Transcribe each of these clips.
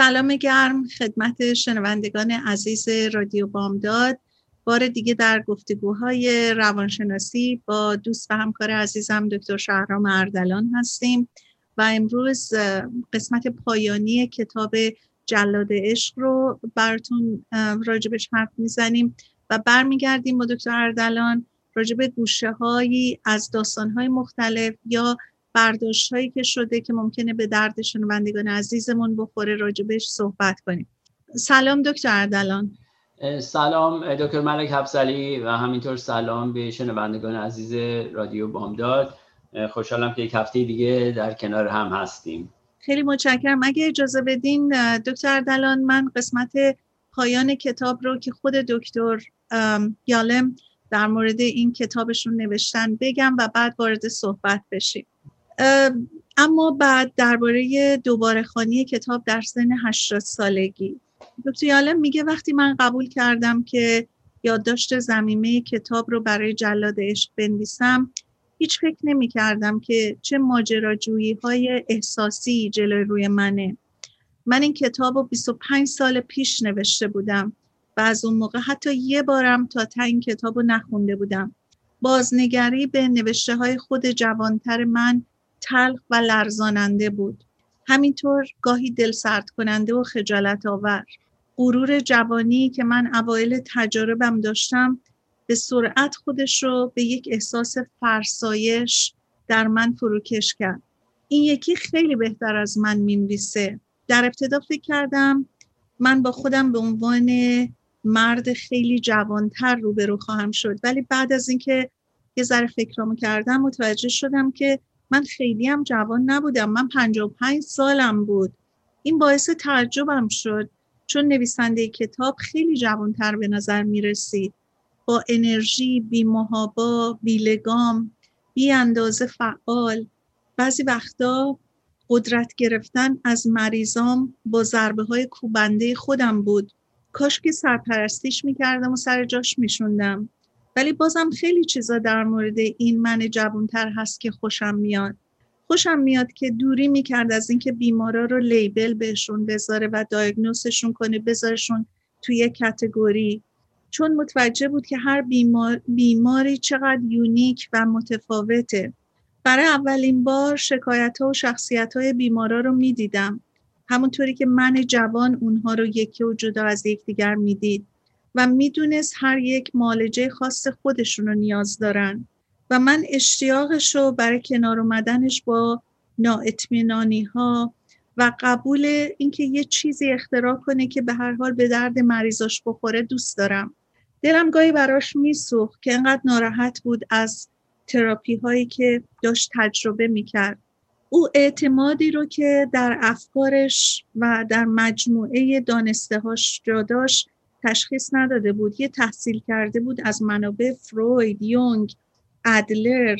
سلام گرم خدمت شنوندگان عزیز رادیو بامداد. بار دیگه در گفتگوهای روانشناسی با دوست و همکار عزیزم دکتر شهرام اردلان هستیم و امروز قسمت پایانی کتاب جلاد عشق رو براتون راجبش حرف می‌زنیم و برمیگردیم با دکتر اردلان راجب گوشه هایی از داستان های مختلف یا برداشت هایی که شده که ممکنه به درد شنوندگان عزیزمون بخوره راجبش صحبت کنیم. سلام دکتر اردلان. سلام دکتر ملک حفظلی و همینطور سلام به شنوندگان عزیز رادیو بامداد. خوشحالم که یک هفته دیگه در کنار هم هستیم. خیلی متشکرم. اگه اجازه بدین دکتر اردلان من قسمت پایان کتاب رو که خود دکتر یالم در مورد این کتابشون نوشتن بگم و بعد وارد صحبت بشیم. اما بعد درباره دوباره خانی کتاب در سن 80 سالگی. دکتر یالم میگه وقتی من قبول کردم که یادداشت زمینه کتاب رو برای جلاد عشق بنویسم هیچ فکر نمی کردم که چه ماجراجویی های احساسی جلوی روی منه. من این کتاب رو 25 سال پیش نوشته بودم و از اون موقع حتی یه بارم تا تا این کتاب رو نخونده بودم. بازنگری به نوشته های خود جوانتر من تلخ و لرزاننده بود. همینطور گاهی دل سرد کننده و خجالت آور. غرور جوانی که من اوایل تجاربم داشتم به سرعت خودش رو به یک احساس فرسایش در من فروکش کرد. این یکی خیلی بهتر از من می‌نویسه. در ابتدا فکر کردم من با خودم به عنوان مرد خیلی جوانتر روبرو خواهم شد. ولی بعد از اینکه یه ذره فکرامو کردم متوجه شدم که من خیلی هم جوان نبودم من 55 سالم بود. این باعث تعجبم شد چون نویسنده کتاب خیلی جوانتر به نظر می رسید با انرژی بی محابا بی لگام بی اندازه فعال. بعضی وقتا قدرت گرفتن از مریضام با ضربه های کوبنده خودم بود. کاش که سرپرستیش می‌کردم و سر جاش میشوندم. ولی بازم خیلی چیزا در مورد این من جوانتر هست که خوشم میاد. خوشم میاد که دوری می‌کرد از اینکه بیمارا رو لیبل بهشون بذاره و دایگنوسشون کنه بذارشون توی کتگوری چون متوجه بود که هر بیمار بیماری چقدر یونیک و متفاوته. برای اولین بار شکایت ها و شخصیت های بیمارا رو می‌دیدم. همونطوری که من جوان اونها رو یکی و جدا از یکدیگر می‌دید. و می‌دونست هر یک مالجه خاص خودشون رو نیاز دارن. و من اشتیاقش رو برای کنار اومدنش با نااطمینانی ها و قبول اینکه یه چیزی اختراع کنه که به هر حال به درد مریضاش بخوره دوست دارم. دلم گاهی براش میسوخت که انقدر ناراحت بود از تراپی هایی که داشت تجربه می‌کرد. او اعتمادی رو که در افکارش و در مجموعه دانسته هاش جا داشت تشخیص نداده بود. یه تحصیل کرده بود از منابع فروید یونگ ادلر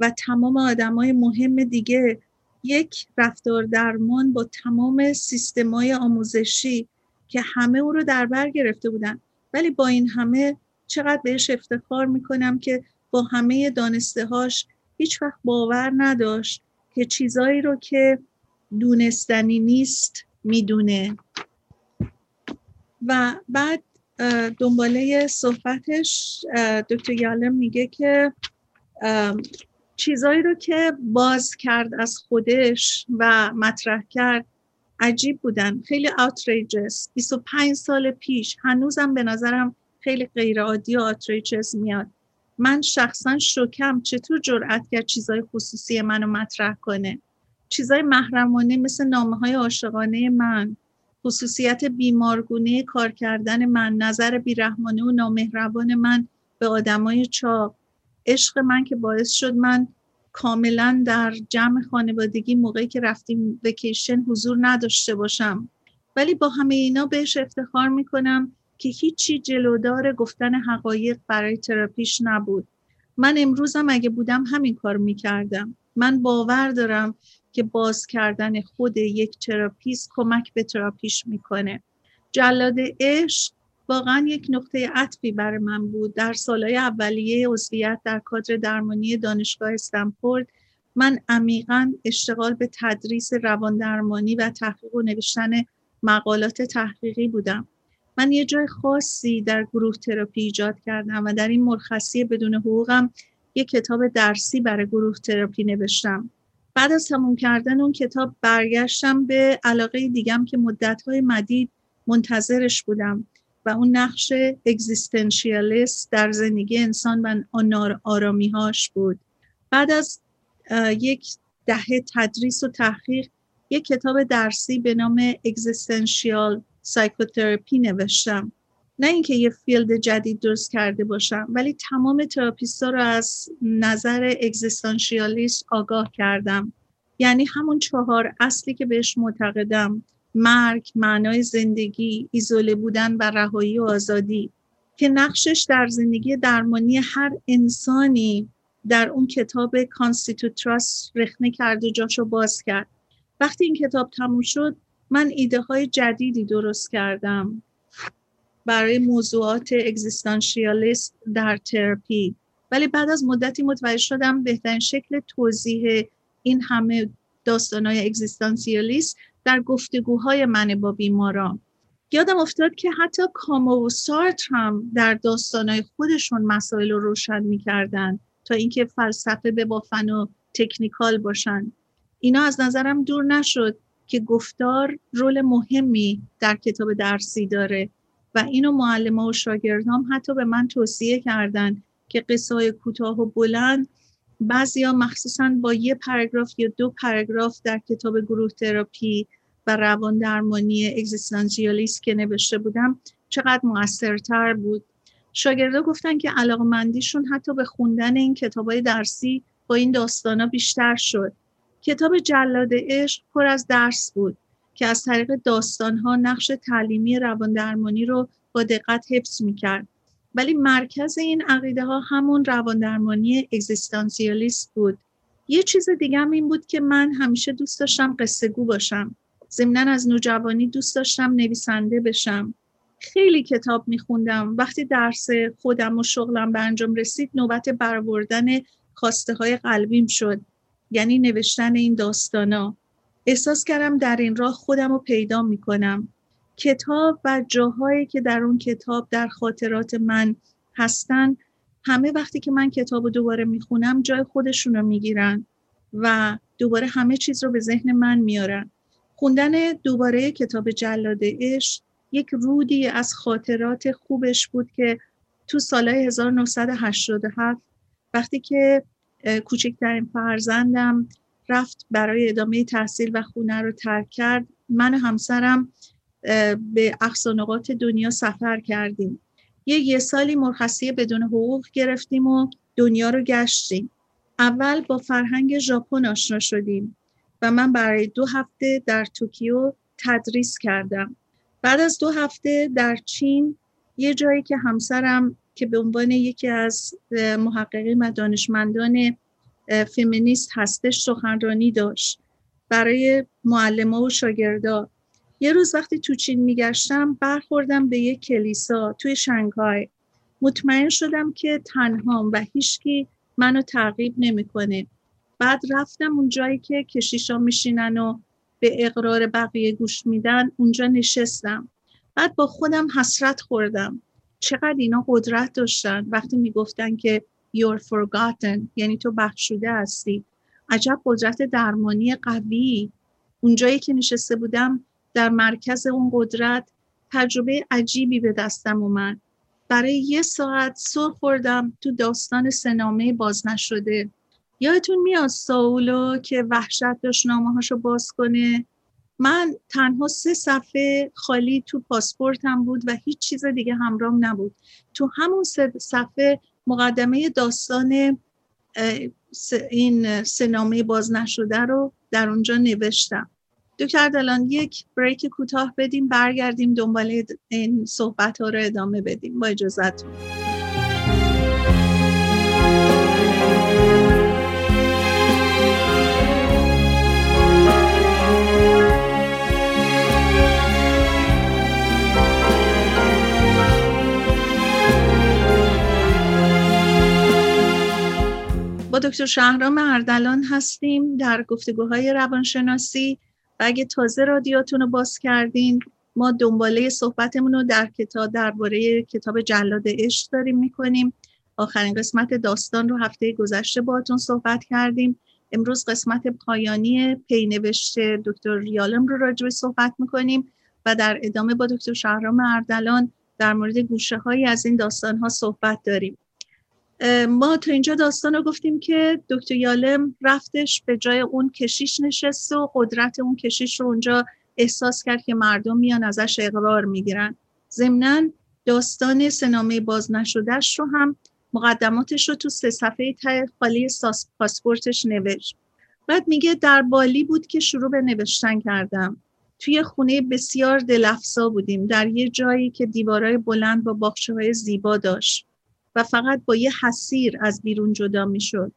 و تمام آدمای مهم دیگه. یک رفتار درمان با تمام سیستمای آموزشی که همه او رو در بر گرفته بودن. ولی با این همه چقدر بهش افتخار می‌کنم که با همه دانسته هاش هیچ وقت باور نداشت که چیزایی رو که دونستنی نیست می‌دونه. و بعد دنباله صحبتش دکتر یالم میگه که چیزایی رو که باز کرد از خودش و مطرح کرد عجیب بودن خیلی اوتریجس 25 سال پیش هنوزم به نظرم خیلی غیر عادی و اوتریجس میاد. من شخصا شکم چطور جرأت کرد چیزای خصوصی منو مطرح کنه. چیزای محرمانه مثل نامه های عاشقانه من. خصوصیت بیمارگونه کار کردن من نظر بیرحمانه و نامهربان من به آدمای چاق عشق من که باعث شد من کاملا در جمع خانوادگی موقعی که رفتیم وکیشن حضور نداشته باشم. ولی با همه اینا بهش افتخار می‌کنم که هیچی جلودار گفتن حقایق برای تراپیش نبود. من امروزم اگه بودم همین کار می‌کردم. من باور دارم که باز کردن خود یک therapist کمک به تراپیش می‌کنه. جلاد عشق واقعا یک نقطه عطفی برای من بود. در سالهای اولیه عضویت در کادر درمانی دانشگاه استنفورد من عمیقا اشتغال به تدریس روان درمانی و تحقیق و نوشتن مقالات تحقیقی بودم. من یه جای خاصی در گروه تراپی ایجاد کردم و در این مرخصی بدون حقوقم یه کتاب درسی برای گروه تراپی نوشتم. بعد از تموم کردن اون کتاب برگشتم به علاقه دیگم که مدتهای مدید منتظرش بودم و اون نقش اگزیستنشیالیست در زندگی انسان و آرامیهاش بود. بعد از یک دهه تدریس و تحقیق یک کتاب درسی به نام Existential Psychotherapy نوشتم. نه اینکه یه field جدید درست کرده باشم ولی تمام therapist ا رو از نظر existentialist آگاه کردم. یعنی همون چهار اصلی که بهش معتقدم مرگ، معنای زندگی، ایزوله بودن و رهایی و آزادی. که نقشش در زندگی درمانی هر انسانی در اون کتاب کانستیتوت تراست رخنه کرد و جاشو باز کرد. وقتی این کتاب تموم شد من ایده های جدیدی درست کردم. برای موضوعات اگزیستانشیالیست در تراپی. ولی بعد از مدتی متوجه شدم بهترین شکل توضیح این همه داستانهای اگزیستانسیالیست در گفتگوهای من با بیماران. یادم افتاد که حتی کامو و سارت هم در داستانهای خودشون مسائل رو روشن می‌کردن تا اینکه فلسفه به بافن و تکنیکال باشن. اینا از نظرم دور نشد که گفتار رول مهمی در کتاب درسی داره. و اینو معلمه و شاگردام حتی به من توصیه کردن که قصه کوتاه و بلند بعضیا مخصوصا با یه پاراگراف یا دو پاراگراف در کتاب گروه تراپی و روان درمانی اگزیستانسیالیست که نوشته بودم چقدر موثرتر بود. شاگردا گفتن که علاقمندیشون حتی به خوندن این کتاب های درسی با این داستانا بیشتر شد. کتاب جلاد عشق پر از درس بود. که از طریق داستانها نقش تعلیمی روان درمانی رو با دقت حفظ می‌کرد. ولی مرکز این عقیده ها همون روان درمانی اگزیستانسیالیست بود. یه چیز دیگه هم این بود که من همیشه دوست داشتم قصه گو باشم. ضمنا از نوجوانی دوست داشتم نویسنده بشم. خیلی کتاب میخوندم. وقتی درس خودم و شغلم به انجام رسید نوبت برآوردن خواسته های قلبیم شد. یعنی نوشتن این داستانا. احساس کردم در این راه خودم رو پیدا می‌کنم. کتاب و جاهایی که در اون کتاب در خاطرات من هستن همه وقتی که من کتاب رو دوباره می‌خونم جای خودشون رو می‌گیرن و دوباره همه چیز رو به ذهن من میارن. خوندن دوباره کتاب جلاد عشق یک رودی از خاطرات خوبش بود که تو سالهای 1987 وقتی که کوچکترین فرزندم رفت برای ادامه تحصیل و خونه رو ترک کرد. من و همسرم به اقصانقات دنیا سفر کردیم. یه یه سالی مرخصی بدون حقوق گرفتیم و دنیا رو گشتیم. اول با فرهنگ ژاپن آشنا شدیم و من برای دو هفته در توکیو تدریس کردم. بعد از دو هفته در چین یه جایی که همسرم که به عنوان یکی از محققین و دانشمندان فمینیست هستش سخنرانی داشت برای معلمه و شاگردا. یه روز وقتی تو چین میگشتم برخوردم به یک کلیسا توی شنگهای. مطمئن شدم که تنهام و هیچکی منو تعقیب نمی‌کنه. بعد رفتم اون جایی که کشیشا میشینن و به اقرار بقیه گوش میدن اونجا نشستم. بعد با خودم حسرت خوردم. چقدر اینا قدرت داشتن. وقتی می‌گفتن که you're forgotten. یعنی تو بخشوده هستی. عجب قدرت درمانی قوی. اونجایی که نشسته بودم در مرکز اون قدرت تجربه عجیبی به دستم اومد. برای یه ساعت سر خوردم تو داستان سنامه باز نشده. یادتون میاد ساولو که وحشت داشت نامه باز کنه؟ من تنها سه صفحه خالی تو پاسپورتم بود و هیچ چیز دیگه همرام نبود. تو همون سه صفحه مقدمه داستان این سنامه باز نشده رو در اونجا نوشتم. دکتر دلان یک بریک کوتاه بدیم برگردیم دنبال این صحبت ها رو ادامه بدیم. با اجازتون با دکتر شهرام اردلان هستیم در گفتگوهای روانشناسی و اگه تازه رادیاتون رو باز کردین ما دنباله صحبتمون رو در کتاب درباره کتاب جلاد عشق داریم می‌کنیم. آخرین قسمت داستان رو هفته گذشته باهاتون صحبت کردیم. امروز قسمت پایانی پینوشت دکتر ریالم رو راجع صحبت می‌کنیم و در ادامه با دکتر شهرام اردلان در مورد گوشه هایی از این داستان ها صحبت داریم. ما تا اینجا داستان رو گفتیم که دکتر یالم رفتش به جای اون کشیش نشست و قدرت اون کشیش رو اونجا احساس کرد که مردم میان ازش اقرار می‌گیرن. ضمنا داستان سنامه باز نشدهش رو هم مقدماتش رو تو سه صفحه ته خالی پاسپورتش نوشت. بعد میگه در بالی بود که شروع به نوشتن کردم. توی خونه بسیار دلفزا بودیم. در یه جایی که دیوارای بلند با باخچه های زیبا داشت. و فقط با یه حسیر از بیرون جدا می‌شد.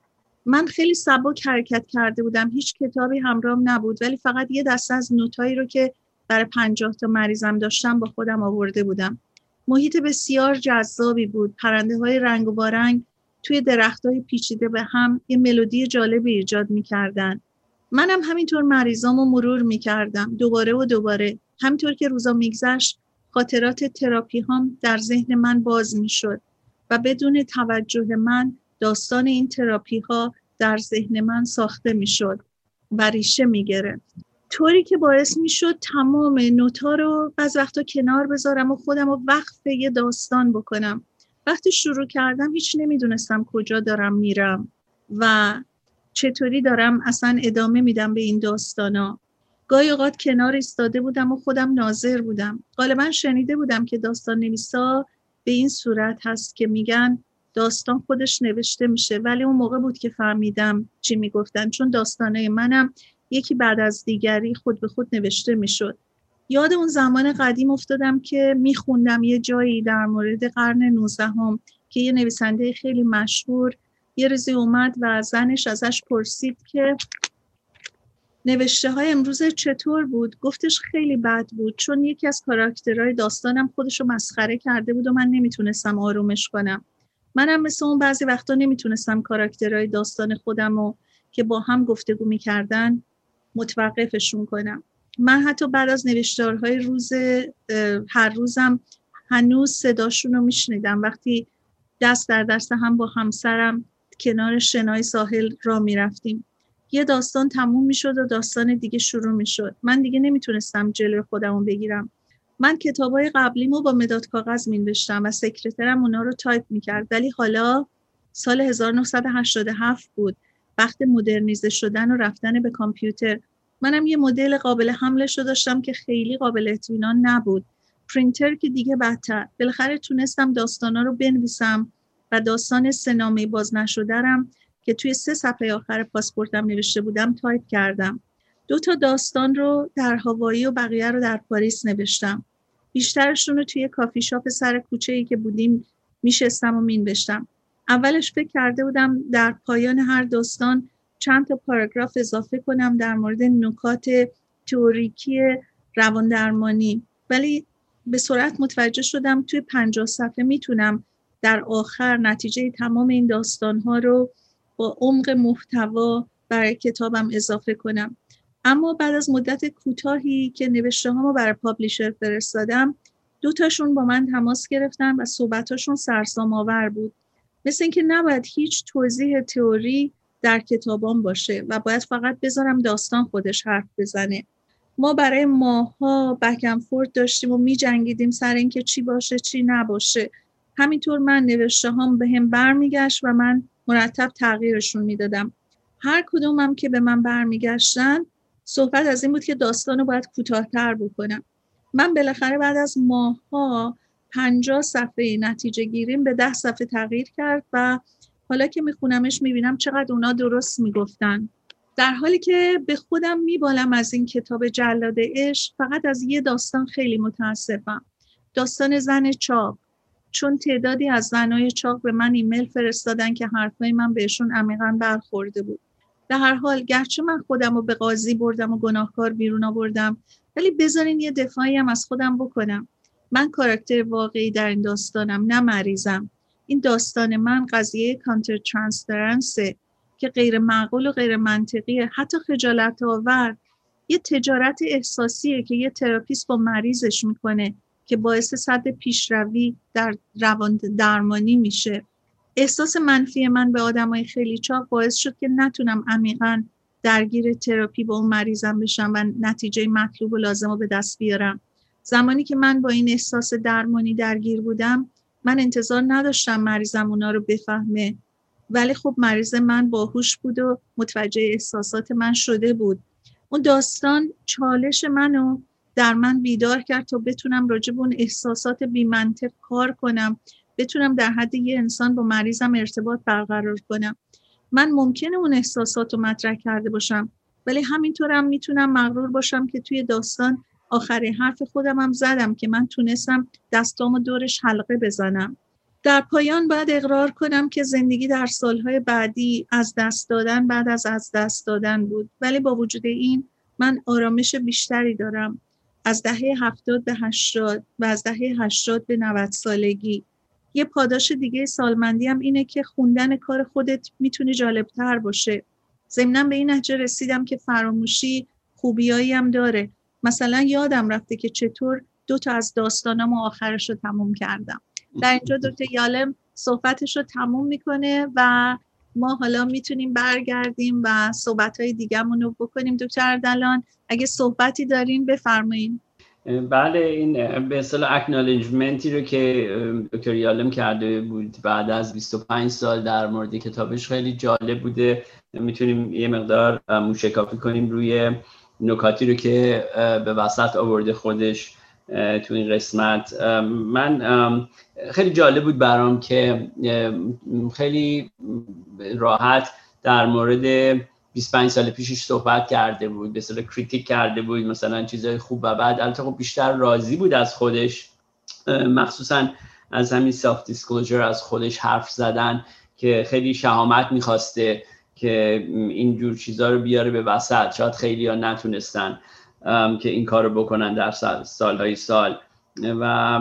من خیلی سبک حرکت کرده بودم. هیچ کتابی همراهم نبود ولی فقط یه دسته از نوتایی رو که برای پنجاه تا مریضم داشتم با خودم آورده بودم. محیط بسیار جذابی بود. پرنده های رنگ و بارنگ توی درخت های پیچیده به هم یه ملودی جالبی ایجاد می‌کردن. منم همینطور مریضامو مرور می‌کردم. دوباره و دوباره. همینطور که روزا میگذشت خاطرات تراپی هم در ذهن من باز می‌شد. و بدون توجه من داستان این تراپی ها در ذهن من ساخته می‌شد و ریشه می گرفت طوری که باعث می شد تمام نوتا رو بعض وقتا کنار بذارم و خودم رو وقف یه داستان بکنم. وقتی شروع کردم هیچ نمی‌دونستم کجا دارم میرم و چطوری دارم اصلا ادامه میدم به این داستانا. گاهی اوقات کنار ایستاده بودم و خودم ناظر بودم. غالبا شنیده بودم که داستان نویسا به این صورت هست که میگن داستان خودش نوشته میشه. ولی اون موقع بود که فهمیدم چی می‌گفتن. چون داستانه منم یکی بعد از دیگری خود به خود نوشته می‌شد. یاد اون زمان قدیم افتادم که میخوندم یه جایی در مورد قرن 19 هم که یه نویسنده خیلی مشهور یه روزی اومد و زنش ازش پرسید که نوشته های امروز چطور بود؟ گفتش خیلی بد بود چون یکی از کاراکترهای داستانم خودشو مسخره کرده بود و من نمی‌تونستم آرومش کنم. منم مثل اون بعضی وقتا نمی‌تونستم کاراکترهای داستان خودم رو که با هم گفتگو می‌کردن متوقفشون کنم. من حتی بعد از نوشتارهای روز هر روزم هنوز صداشون رو میشنیدم. وقتی دست در دست هم با همسرم کنار شنای ساحل را می‌رفتیم. یه داستان تموم می‌شد و داستان دیگه شروع می‌شد. من دیگه نمی‌تونستم جلوی خودمو بگیرم. من کتابای قبلیمو با مداد کاغذ مینوشتم و سکرترم اونا رو تایپ می‌کرد. ولی حالا سال 1987 بود. وقت مدرنیزه شدن و رفتن به کامپیوتر. منم یه مدل قابل حملش رو داشتم که خیلی قابل اطمینان نبود. پرینتر که دیگه بدتر. بالاخره تونستم داستانا رو بنویسم و داستان سه نامه باز نشده رم که توی سه صفحه آخر پاسپورتم نوشته بودم تایپ کردم. دو تا داستان رو در هاوایی و بقیه رو در پاریس نوشتم. بیشترشون رو توی کافی شاپ سر کوچه ای که بودیم میشستم و مینوشتم. اولش فکر کرده بودم در پایان هر داستان چند تا پاراگراف اضافه کنم در مورد نکات تئوریکی روان درمانی ولی به سرعت متوجه شدم توی پنجاه صفحه می‌تونم در آخر نتیجه تمام این داستان ها رو با عمق محتوا برای کتابم اضافه کنم. اما بعد از مدت کوتاهی که نوشته هامو برای پابلیشر فرستادم دو تاشون با من تماس گرفتن و صحبتاشون سرسام آور بود. مثل اینکه نباید هیچ توضیح تئوری در کتابان باشه و باید فقط بذارم داستان خودش حرف بزنه. ما برای ماها بکنفورد داشتیم و می جنگیدیم سر اینکه چی باشه چی نباشه. همینطور من نوشته هم به هم برمیگشت و من مرتب تغییرشون می‌دادم. هر کدومم که به من برمیگشتن صحبت از این بود که داستان باید کوتاهتر بکنم. من بالاخره بعد از ماهها پنجاه صفحه نتیجه گیریم به ده صفحه تغییر کرد و حالا که میخونمش می‌بینم چقدر اونا درست می‌گفتن. در حالی که به خودم میبالم از این کتاب جلاد عشق فقط از یه داستان خیلی متاسفم. داستان زن چاق چون تعدادی از زنای چاق به من ایمیل فرستادن که حرفای من بهشون عمیقا برخورده بود. به هر حال گرچه من خودم رو به قاضی بردم و گناهکار بیرون آوردم ولی بذارین یه دفاعی هم از خودم بکنم. من کاراکتر واقعی در این داستانم نه مریضم. این داستان من قضیه کانتر ترانسفرنسه که غیر معقول و غیر منطقیه. حتی خجالت آور یه تجارت احساسیه که یه therapist با مریضش می‌کنه. که باعث سد پیشروی در روان درمانی میشه. احساس منفی من به آدمای خیلی چاق باعث شد که نتونم عمیقا درگیر تراپی با اون مریضم بشم و نتیجه مطلوب و لازم رو به دست بیارم. زمانی که من با این احساس درمانی درگیر بودم من انتظار نداشتم مریضم اونا رو بفهمه. ولی خب مریض من باهوش بود و متوجه احساسات من شده بود. اون داستان چالش منو در من بیدار کرد تا بتونم راجع به اون احساسات بیمنطق کار کنم بتونم در حد یه انسان با مریضم ارتباط برقرار کنم. من ممکنه اون احساسات رو مطرح کرده باشم ولی همینطورم می‌تونم مغرور باشم که توی داستان آخرین حرف خودم هم زدم که من تونستم دستامو دورش حلقه بزنم. در پایان باید اقرار کنم که زندگی در سالهای بعدی از دست دادن بعد از از دست دادن بود ولی با وجود این من آرامش بیشتری دارم. از دهه هفتاد به هشتاد و از دهه هشتاد به 90 سالگی. یه پاداش دیگه سالمندی هم اینه که خوندن کار خودت می‌تونه جالبتر باشه. ضمنا به این نتیجه رسیدم که فراموشی خوبیایی هم داره. مثلا یادم رفته که چطور دو تا از داستانم آخرش رو تموم کردم. در اینجا دکتر یالم صحبتش رو تموم می‌کنه و ما حالا می‌تونیم برگردیم و صحبت های رو بکنیم. دکتر دلان اگه صحبتی داریم بفرمایید بله این به اصطلاح اکنالجمنتی رو که دکتر یالم کرده بود بعد از 25 سال در مورد کتابش خیلی جالب بوده. می‌تونیم یه مقدار موشکافی کنیم روی نکاتی رو که به وسط آورده خودش. تو این قسمت. من خیلی جالب بود برام که خیلی راحت در مورد 25 سال پیشش صحبت کرده بود به صورت critique کرده بود مثلا چیزای خوب و بعد البته خب بیشتر راضی بود از خودش. مخصوصا از همین self disclosure از خودش حرف زدن که خیلی شهامت می‌خواسته که اینجور چیزها رو بیاره به وسط. شاید خیلی ها نتونستن. که این کار رو بکنن در سالهای سال. و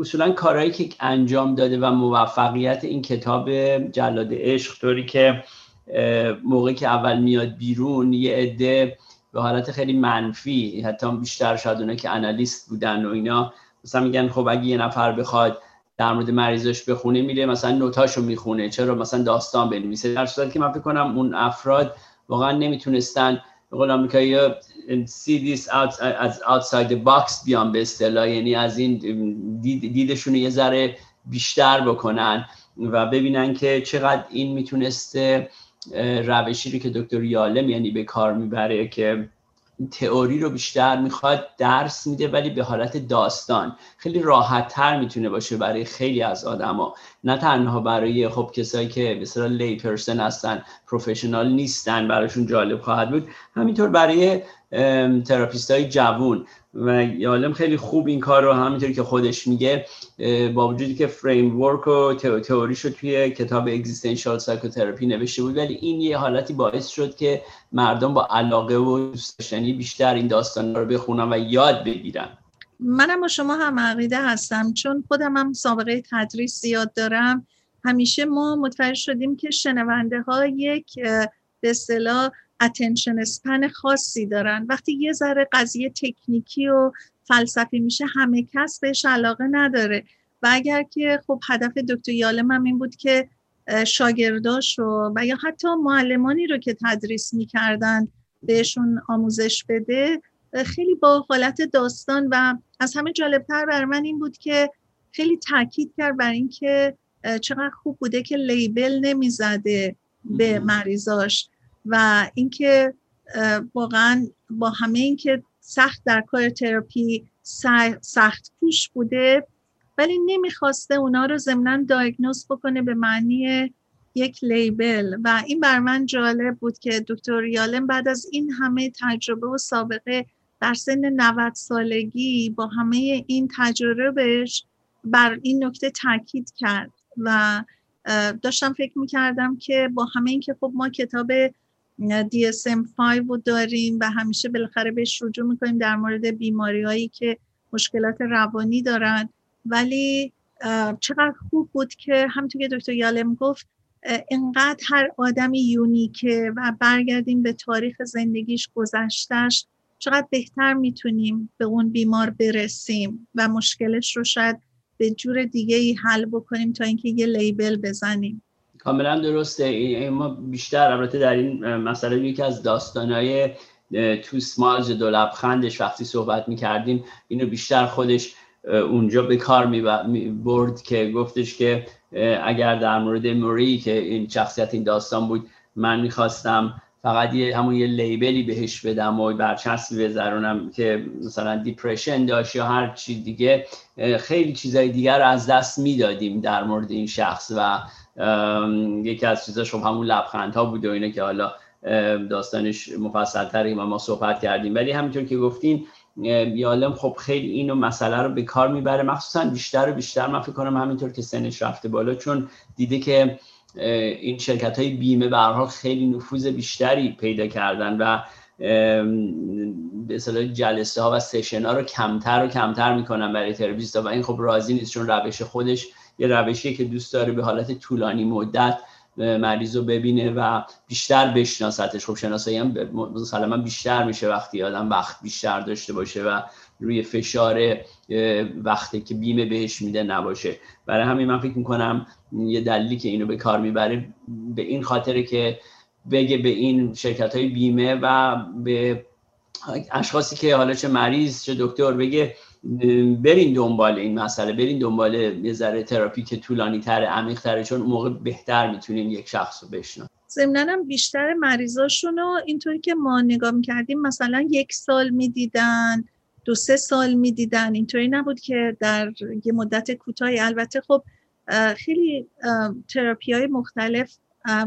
اصولا کارهایی که انجام داده و موفقیت این کتاب جلاد عشق طوری که موقعی که اول میاد بیرون یه عده به حالت خیلی منفی حتی بیشتر شاید اونا که انالیست بودن و اینا مثلا میگن خب اگه یه نفر بخواد در مورد مریضش بخونه میره مثلا نوتاشو می‌خونه. چرا؟ مثلا داستان بنویسه. در صورتی که من فکر کنم اون افراد واقعا نمی‌تونستن به قول آمریکایی see this از outside the box بیان به اصطلاح. یعنی از این دیدشون یه ذره بیشتر بکنن و ببینن که چقدر این می‌تونسته روشی رو که دکتر یالم یعنی به کار می‌بره که تئوری رو بیشتر می‌خواد درس میده ولی به حالت داستان خیلی راحت تر می‌تونه باشه برای خیلی از آدما. نه تنها برای خب کسایی که به lay person هستن professional نیستن براشون جالب خواهد بود همینطور برای therapist های جوون. و یالم خیلی خوب این کار رو همینطوری که خودش میگه با وجودی که framework و تئوریشو توی کتاب Existential Psychotherapy نوشته بود ولی این یه حالتی باعث شد که مردم با علاقه و دوست بیشتر این داستان رو بخونن و یاد بگیرن. منم با شما هم عقیده هستم چون خودم هم سابقه تدریس زیاد دارم. همیشه ما متوجه شدیم که شنونده ها یک به اصطلاح اتنشن اسپن خاصی دارن. وقتی یه ذره قضیه تکنیکی و فلسفی میشه همه کس بهش علاقه نداره. و اگر که خب هدف دکتر یالم هم این بود که شاگرداش رو و یا حتی معلمانی رو که تدریس می‌کردن بهشون آموزش بده خیلی با حالت داستان و از همه جالبتر بر من این بود که خیلی تاکید کرد بر اینکه چقدر خوب بوده که لیبل نمی‌زده به مریضاش. و اینکه واقعا با همه اینکه سخت در کار تراپی سخت کوش بوده ولی نمی‌خواسته اونا رو ضمنا دایگنوز بکنه به معنی یک لیبل. و این بر من جالب بود که دکتر یالم بعد از این همه تجربه و سابقه در سن 90 سالگی با همه این تجربهش بر این نکته تاکید کرد. و داشتم فکر می‌کردم که با همه این که خب ما کتاب DSM-5 رو داریم و همیشه بالاخره بهش رجوع می‌کنیم در مورد بیماری هایی که مشکلات روانی دارن. ولی چقدر خوب بود که همونطور که دکتر یالم گفت انقدر هر آدمی یونیکه و برگردیم به تاریخ زندگیش گذشتش چقدر بهتر می‌تونیم به اون بیمار برسیم و مشکلش رو شاید به جور دیگه ای حل بکنیم تا اینکه یه لیبل بزنیم. کاملا درسته. ما بیشتر البته در این مسئله یکی از داستانهای تو سمالز دو لبخندش وقتی صحبت می‌کردیم اینو بیشتر خودش اونجا به کار می برد که گفتش که اگر در مورد موری که این شخصیت این داستان بود من می‌خواستم فقط یه همون یه لیبلی بهش بدم و برچسبی بذارونم که مثلا دیپرشن داشت یا هر چی دیگه خیلی چیزای دیگر رو از دست می‌دادیم در مورد این شخص و یکی از چیزاش خب همون لبخند ها بود و اینه که حالا داستانش مفصل تری و ما صحبت کردیم. ولی همینطور که گفتین یالم خب خیلی اینو مسئله رو به کار می‌بره. مخصوصا بیشتر و بیشتر من فکر کنم همینطور که سنش رفته بالا چون دیده که این شرکت های بیمه حال خیلی نفوذ بیشتری پیدا کردن و به اصطلاح جلسه ها و session ها رو کمتر و کمتر می‌کنن برای therapist و این خب راضی نیست چون روش خودش یه روشیه که دوست داره به حالت طولانی مدت مریض رو ببینه و بیشتر بشناستش خب شناسایی هم مسلما بیشتر میشه وقتی آدم وقت بیشتر داشته باشه و روی فشار وقتی که بیمه بهش میده نباشه. برای همین من فکر می‌کنم یه دلیلی که اینو به کار می‌بره به این خاطره که بگه به این شرکت های بیمه و به اشخاصی که حالا چه مریض چه دکتر بگه برین دنبال این مسئله برین دنبال یه ذره تراپی که طولانی تر عمیق تره چون اون موقع بهتر می‌تونیم یک شخص رو بشناسیم. ضمنا بیشتر مریضاشون رو اینطوری که ما نگاه می‌کردیم مثلا یک سال می‌دیدن دو سه سال می‌دیدن اینطوری نبود که در یه مدت کوتاهی. البته خب خیلی تراپی های مختلف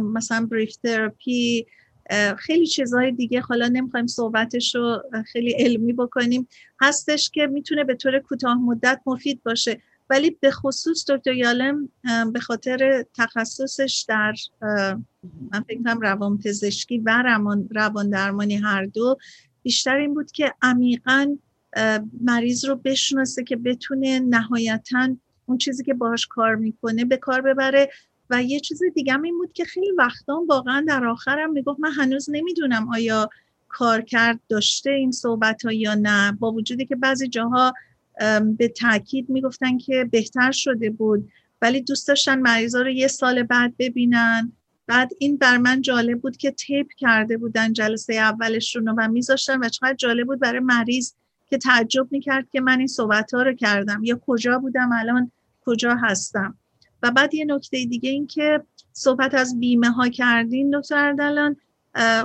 مثلا بریف تراپی خیلی چیزهای دیگه حالا نمی‌خوایم صحبتش رو خیلی علمی بکنیم. هستش که می‌تونه به طور کوتاه مدت مفید باشه. ولی به خصوص دکتر یالم به خاطر تخصصش در من فکر کنم روان پزشکی و روان درمانی هر دو بیشتر این بود که عمیقا مریض رو بشناسه که بتونه نهایتا اون چیزی که باهاش کار می‌کنه به کار ببره. و یه چیز دیگه این بود که خیلی وقتا واقعا در آخرم می‌گفت من هنوز نمی‌دونم آیا کار کرد داشته این صحبت ها یا نه. با وجودی که بعضی جاها به تاکید می‌گفتن که بهتر شده بود ولی دوست داشتن مریضا رو یه سال بعد ببینن. بعد این بر من جالب بود که تیپ کرده بودن جلسه اولشون رو و میذاشتن و چقدر جالب بود برای مریض که تعجب می‌کرد که من این صحبت ها رو کردم. یا کجا بودم الان کجا هستم. و بعد یه نکته دیگه این که صحبت از بیمه ها کردین دکتر اردلان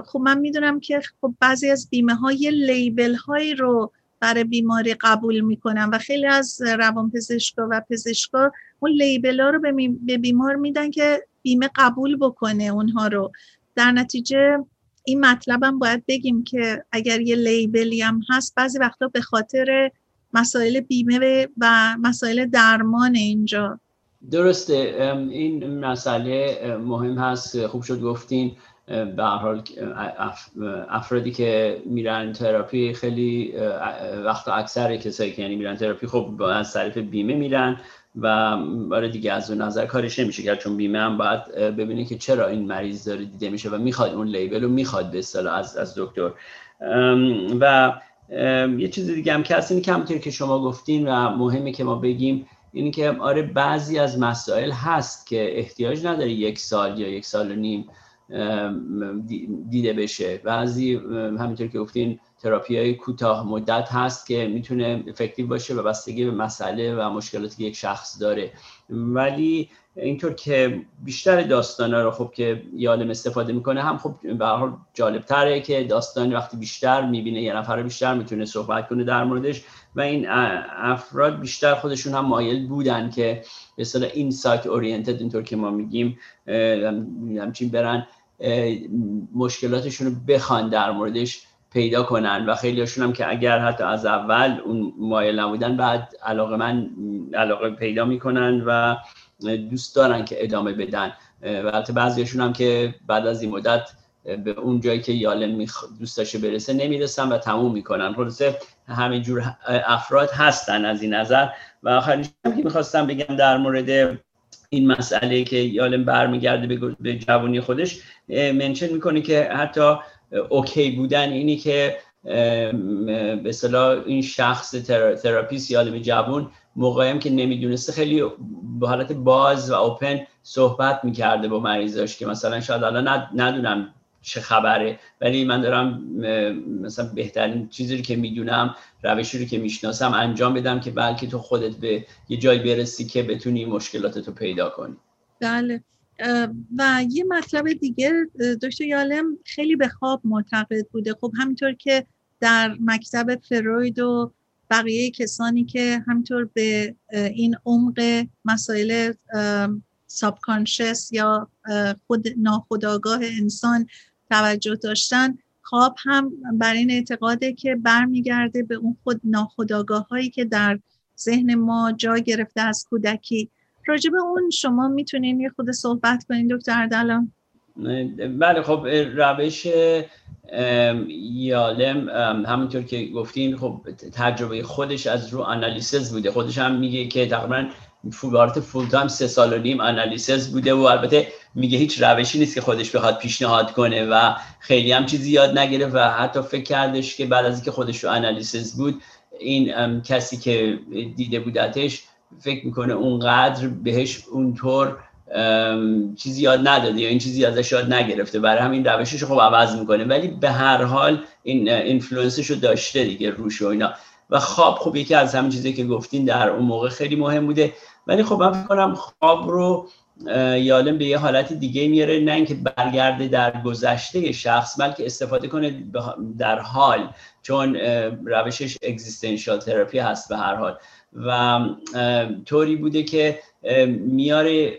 خب من می‌دونم که خب بعضی از بیمه ها یه لیبل هایی رو برای بیماری قبول می‌کنن و خیلی از روان پزشکا و پزشکا اون لیبل ها رو به بیمار میدن که بیمه قبول بکنه اونها رو. در نتیجه این مطلبم باید بگیم که اگر یه لیبلی هم هست بعضی وقتا به خاطر مسائل بیمه و مسائل درمان اینجا درسته این مسئله مهم هست. خوب شد گفتین. به حال افرادی که میرن تراپی خیلی وقت اکثر کسایی که یعنی میرن تراپی خب از طریق بیمه میرن و برای دیگه از اون نظر کارش نمیشه کرد. چون بیمه هم باید ببینه که چرا این مریض داره دیده میشه و می‌خواد اون لیبل رو می‌خواد به اصطلاح از, از دکتر. و یه چیز دیگه هم که هست که که شما گفتین و مهمه که ما بگیم اینه که آره بعضی از مسائل هست که احتیاج نداره یک سال یا یک سال و نیم دیده بشه. بعضی همینطور که گفتین تراپی های کوتاه مدت هست که می‌تونه افکتیو باشه و بستگی به مسئله و مشکلاتی که یک شخص داره. ولی اینطور که بیشتر داستانا رو خب که یالم استفاده می‌کنه هم خب به حال جالب تره که داستانی وقتی بیشتر می‌بینه یه نفر بیشتر می‌تونه صحبت کنه در موردش. و این افراد بیشتر خودشون هم مایل بودن که به اصطلاح این سایت اورینتد اینطور که ما میگیم همچین برن مشکلاتشون رو بخوان در موردش پیدا کنن. و خیلی هاشون هم که اگر حتی از اول اون مایل نبودن بعد علاقه من علاقه پیدا می‌کنن و دوست دارن که ادامه بدن. و حتی بعضیشون هم که بعد از این مدت به اون جایی که یالن دوست داشته برسه نمی‌رسن و تموم می‌کنن خلاصه همه جور افراد هستن از این نظر. و آخرین که می‌خواستم بگم در مورد این مسئله که یالم برمیگرده به جوانی خودش mention می‌کنه که حتی okay بودن اینی که به اصطلاح این شخص therapist یالم جوان موقعیم که نمی‌دونسته خیلی به حالت باز و open صحبت می‌کرده با مریضاش که مثلا شاید الان ندونم چه خبره. ولی من دارم مثلا بهترین چیزی رو که می‌دونم روشی رو که می‌شناسم انجام بدم که بلکه تو خودت به یه جای برسی که بتونی مشکلات رو پیدا کنی. بله. و یه مطلب دیگه دکتر یالم خیلی به خواب معتقد بوده. خب همینطور که در مکتب فروید و بقیه کسانی که همینطور به این عمق مسائل سابکانشس یا خود ناخداگاه انسان توجه داشتن خواب هم بر این اعتقاده که برمیگرده به اون خود ناخداگاه هایی که در ذهن ما جا گرفته از کودکی. راجب اون شما می‌تونین یه خود صحبت کنین دکتر دلان بله خب روش یالم همونطور که گفتین خب تجربه خودش از رو انالیسز بوده. خودش هم میگه که تقریبا فوبارت فول تایم سه سال و نیم انالیسز بوده و البته میگه هیچ روشی نیست که خودش بخواد پیشنهاد کنه و خیلی هم چیزی یاد نگرفت و حتی فکر کردش که بعد از اینکه خودش رو انالیسز بود این کسی که دیده بودتش فکر می‌کنه اونقدر بهش اونطور چیزی یاد نداده یا این چیزی ازش یاد نگرفته. برای همین روشش خب عوض می‌کنه. ولی به هر حال این influence ش رو داشته دیگه روش و اینا. و خواب خب یکی از همین چیزی که گفتین در اون موقع خیلی مهم بوده. ولی خب من کنم خواب رو یالم به یه حالت دیگه میاره نه اینکه برگرده در گذشته شخص بلکه استفاده کنه در حال چون روشش existential therapy هست به هر حال. و طوری بوده که میاره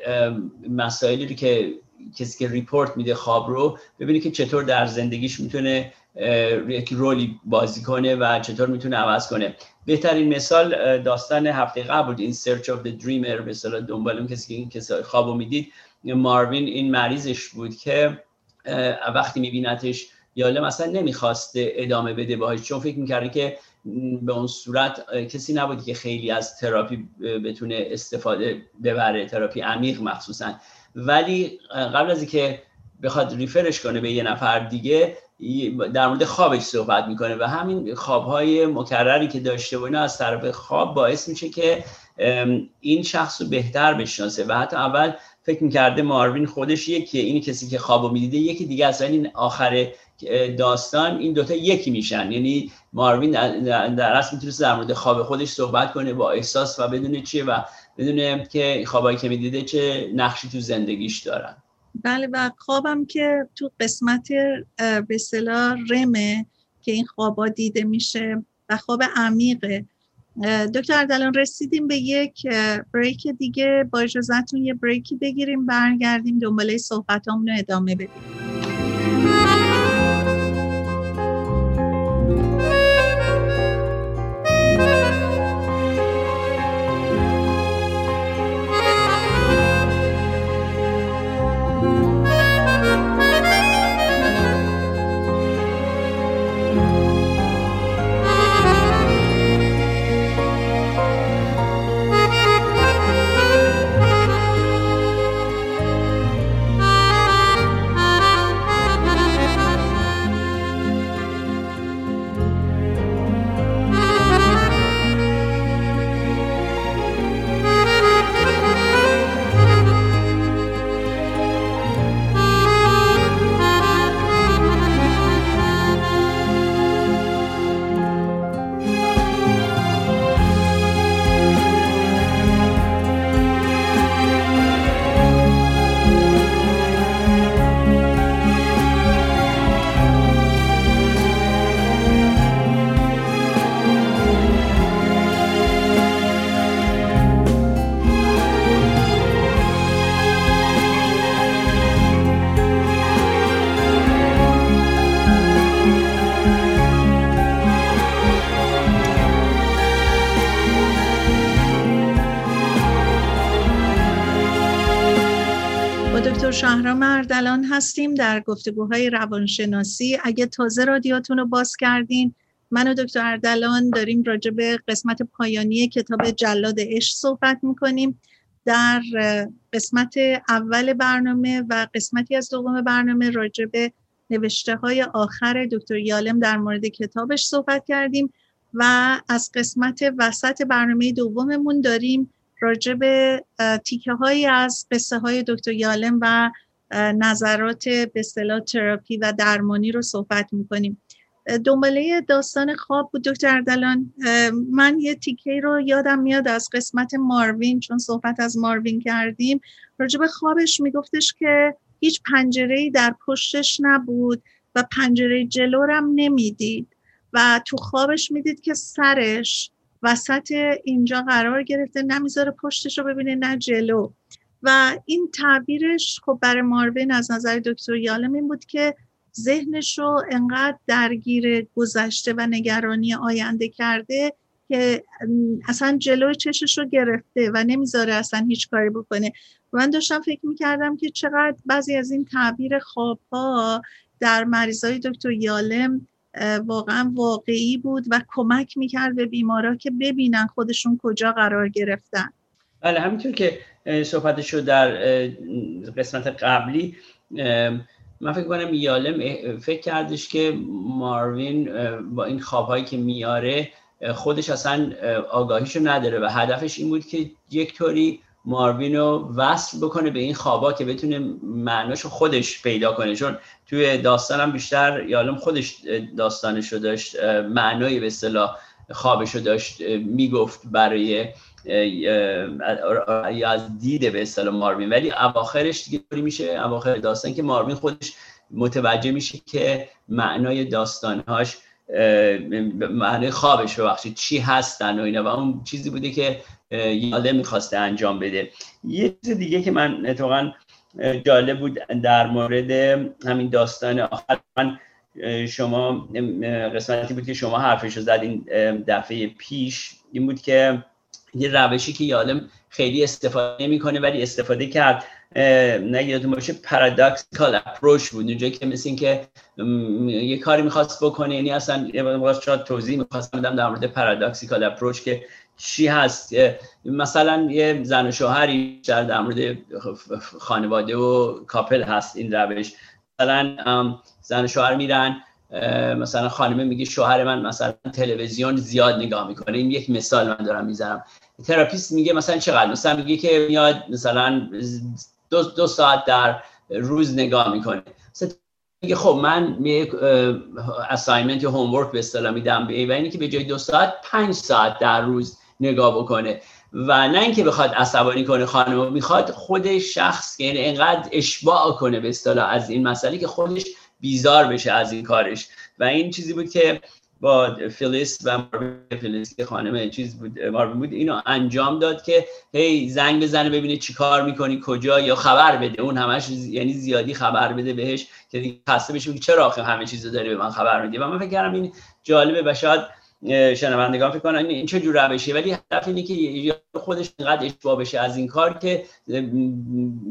مسائلی رو که کسی که report میده خواب رو ببینه که چطور در زندگیش می‌تونه یک role ی بازی کنه و چطور می‌تونه عوض کنه. بهترین مثال داستان هفته قبل بود این search of the dreamer مثلا دنبال اون کسی که این کسی خواب رو می‌دید. ماروین این مریضش بود که وقتی میبینتش یاله مثلا نمی‌خواسته ادامه بده باهاش چون فکر می‌کرده که به اون صورت کسی نبودی که خیلی از تراپی بتونه استفاده ببره تراپی عمیق مخصوصا. ولی قبل از اینکه بخواد ریفرش کنه به یه نفر دیگه در مورد خوابش صحبت می‌کنه و همین خوابهای مکرری که داشته و از طرف خواب باعث میشه که این شخص رو بهتر بشناسه. و حتی اول فکر می‌کرده ماروین خودش یکیه این کسی که خوابو می‌دیده یکی دیگه. اصلا این آخر داستان این دوتا یکی میشن. یعنی ماروین در اصل می‌تونست در مورد خواب خودش صحبت کنه با احساس و بدونه چیه و بدونه که خوابایی که می‌دیده چه نقشی تو زندگیش دارن. بله و خوابم که تو قسمت به اصطلاح رمه که این خوابا دیده میشه و خواب عمیقه. دکتر اردلان رسیدیم به یک بریک دیگه. با اجازتون یه بریکی بگیریم برگردیم دنباله صحبتامون رو ادامه بدیم. هستیم در گفتگوهای روانشناسی. اگه تازه رادیاتون رو باز کردین من و دکتر اردلان داریم راجع به قسمت پایانی کتاب جلاد عشق صحبت می‌کنیم. در قسمت اول برنامه و قسمتی از دوم برنامه راجع به نوشته های آخر دکتر یالم در مورد کتابش صحبت کردیم و از قسمت وسط برنامه دوممون داریم راجع به تیکه هایی از قصه های دکتر یالم و نظرات به اصطلاح تراپی و درمانی رو صحبت می‌کنیم. دنباله داستان خواب بود دکتر اردلان من یه تیکه رو یادم میاد از قسمت ماروین چون صحبت از ماروین کردیم. راجع به خوابش میگفتش که هیچ پنجره در پشتش نبود و پنجره جلورم نمی‌دید. و تو خوابش می‌دید که سرش وسط اینجا قرار گرفته نمی‌ذاره پشتش رو ببینه نه جلو. و این تعبیرش خب برای ماروین از نظر دکتر یالم این بود که ذهنش رو انقدر درگیر گذشته و نگرانی آینده کرده که اصلا جلو چشش رو گرفته و نمی‌ذاره اصلا هیچ کاری بکنه. من داشتم فکر می‌کردم که چقدر بعضی از این تعبیر خوابها در مریضای دکتر یالم واقعا واقعی بود و کمک می‌کرد به بیمارا که ببینن خودشون کجا قرار گرفتن. بله همینطور که صحبتش شد در قسمت قبلی من فکر کنم یالم فکر کردش که ماروین با این خوابهایی که میاره خودش اصلا آگاهیشو نداره و هدفش این بود که یک طوری ماروین رو وصل بکنه به این خوابا که بتونه معناشو خودش پیدا کنه. چون توی داستانم بیشتر یالم خودش داستانش رو داشت معنای به اصطلاح خوابش رو داشت می‌گفت برای از دیده به اصطلاح ماروین ولی اواخرش دیگه میشه اواخر داستان که ماروین خودش متوجه میشه که معنای داستانهاش معنای خوابش ببخشید چی هستن و اینا و اون چیزی بوده که یاله می‌خواسته انجام بده. یه چیز دیگه که من اتفاقا جالب بود در مورد همین داستان آخر من شما قسمتی بود که شما حرفش رو زدین دفعه پیش این بود که یه روشی که یالم خیلی استفاده نمی‌کنه ولی استفاده کرد نگیرتون باشه پارادوکسیکال اپروچ بود. اونجایی که مثل این که یه کاری می‌خواست بکنه یعنی اصلا یه شاید توضیح می‌خواستم بدم در مورد پارادوکسیکال اپروچ که چی هست. مثلا یه زن و شوهری در مورد خانواده و couple هست این روش. مثلا زن و شوهر میرن مثلا خانمه میگه شوهر من مثلا تلویزیون زیاد نگاه می‌کنه. این یک مثال من دارم می‌زنم. therapist میگه مثلا چقدر مثلا میگه که میاد مثلا دو, دو ساعت در روز نگاه می‌کنه. میگه خب من یک اسایمنت یا هومورک به اصطلاح میدم به اینی که به جای دو ساعت پنج ساعت در روز نگاه بکنه. و نه اینکه بخواد عصبانی کنه خانم می‌خواد خود شخص یعنی انقدر اشباع کنه به اصطلاح از این مسئله که خودش بیزار بشه از این کارش. و این چیزی بود که با فیلیس و فیلیس که خانم چیز بود ماربین بود اینو انجام داد که هی زنگ بزنه ببینه چی کار می‌کنی کجا یا خبر بده. اون همش یعنی زیادی خبر بده بهش که دیگه خسته بشه. چرا آخه همه چیزو داری به من خبر میدی و من فکر کردم این جالبه و شاید شنوندگان فکر کنن این چه جور روشیه. ولی هدف اینه که خودش اینقدر اشباع بشه از این کار که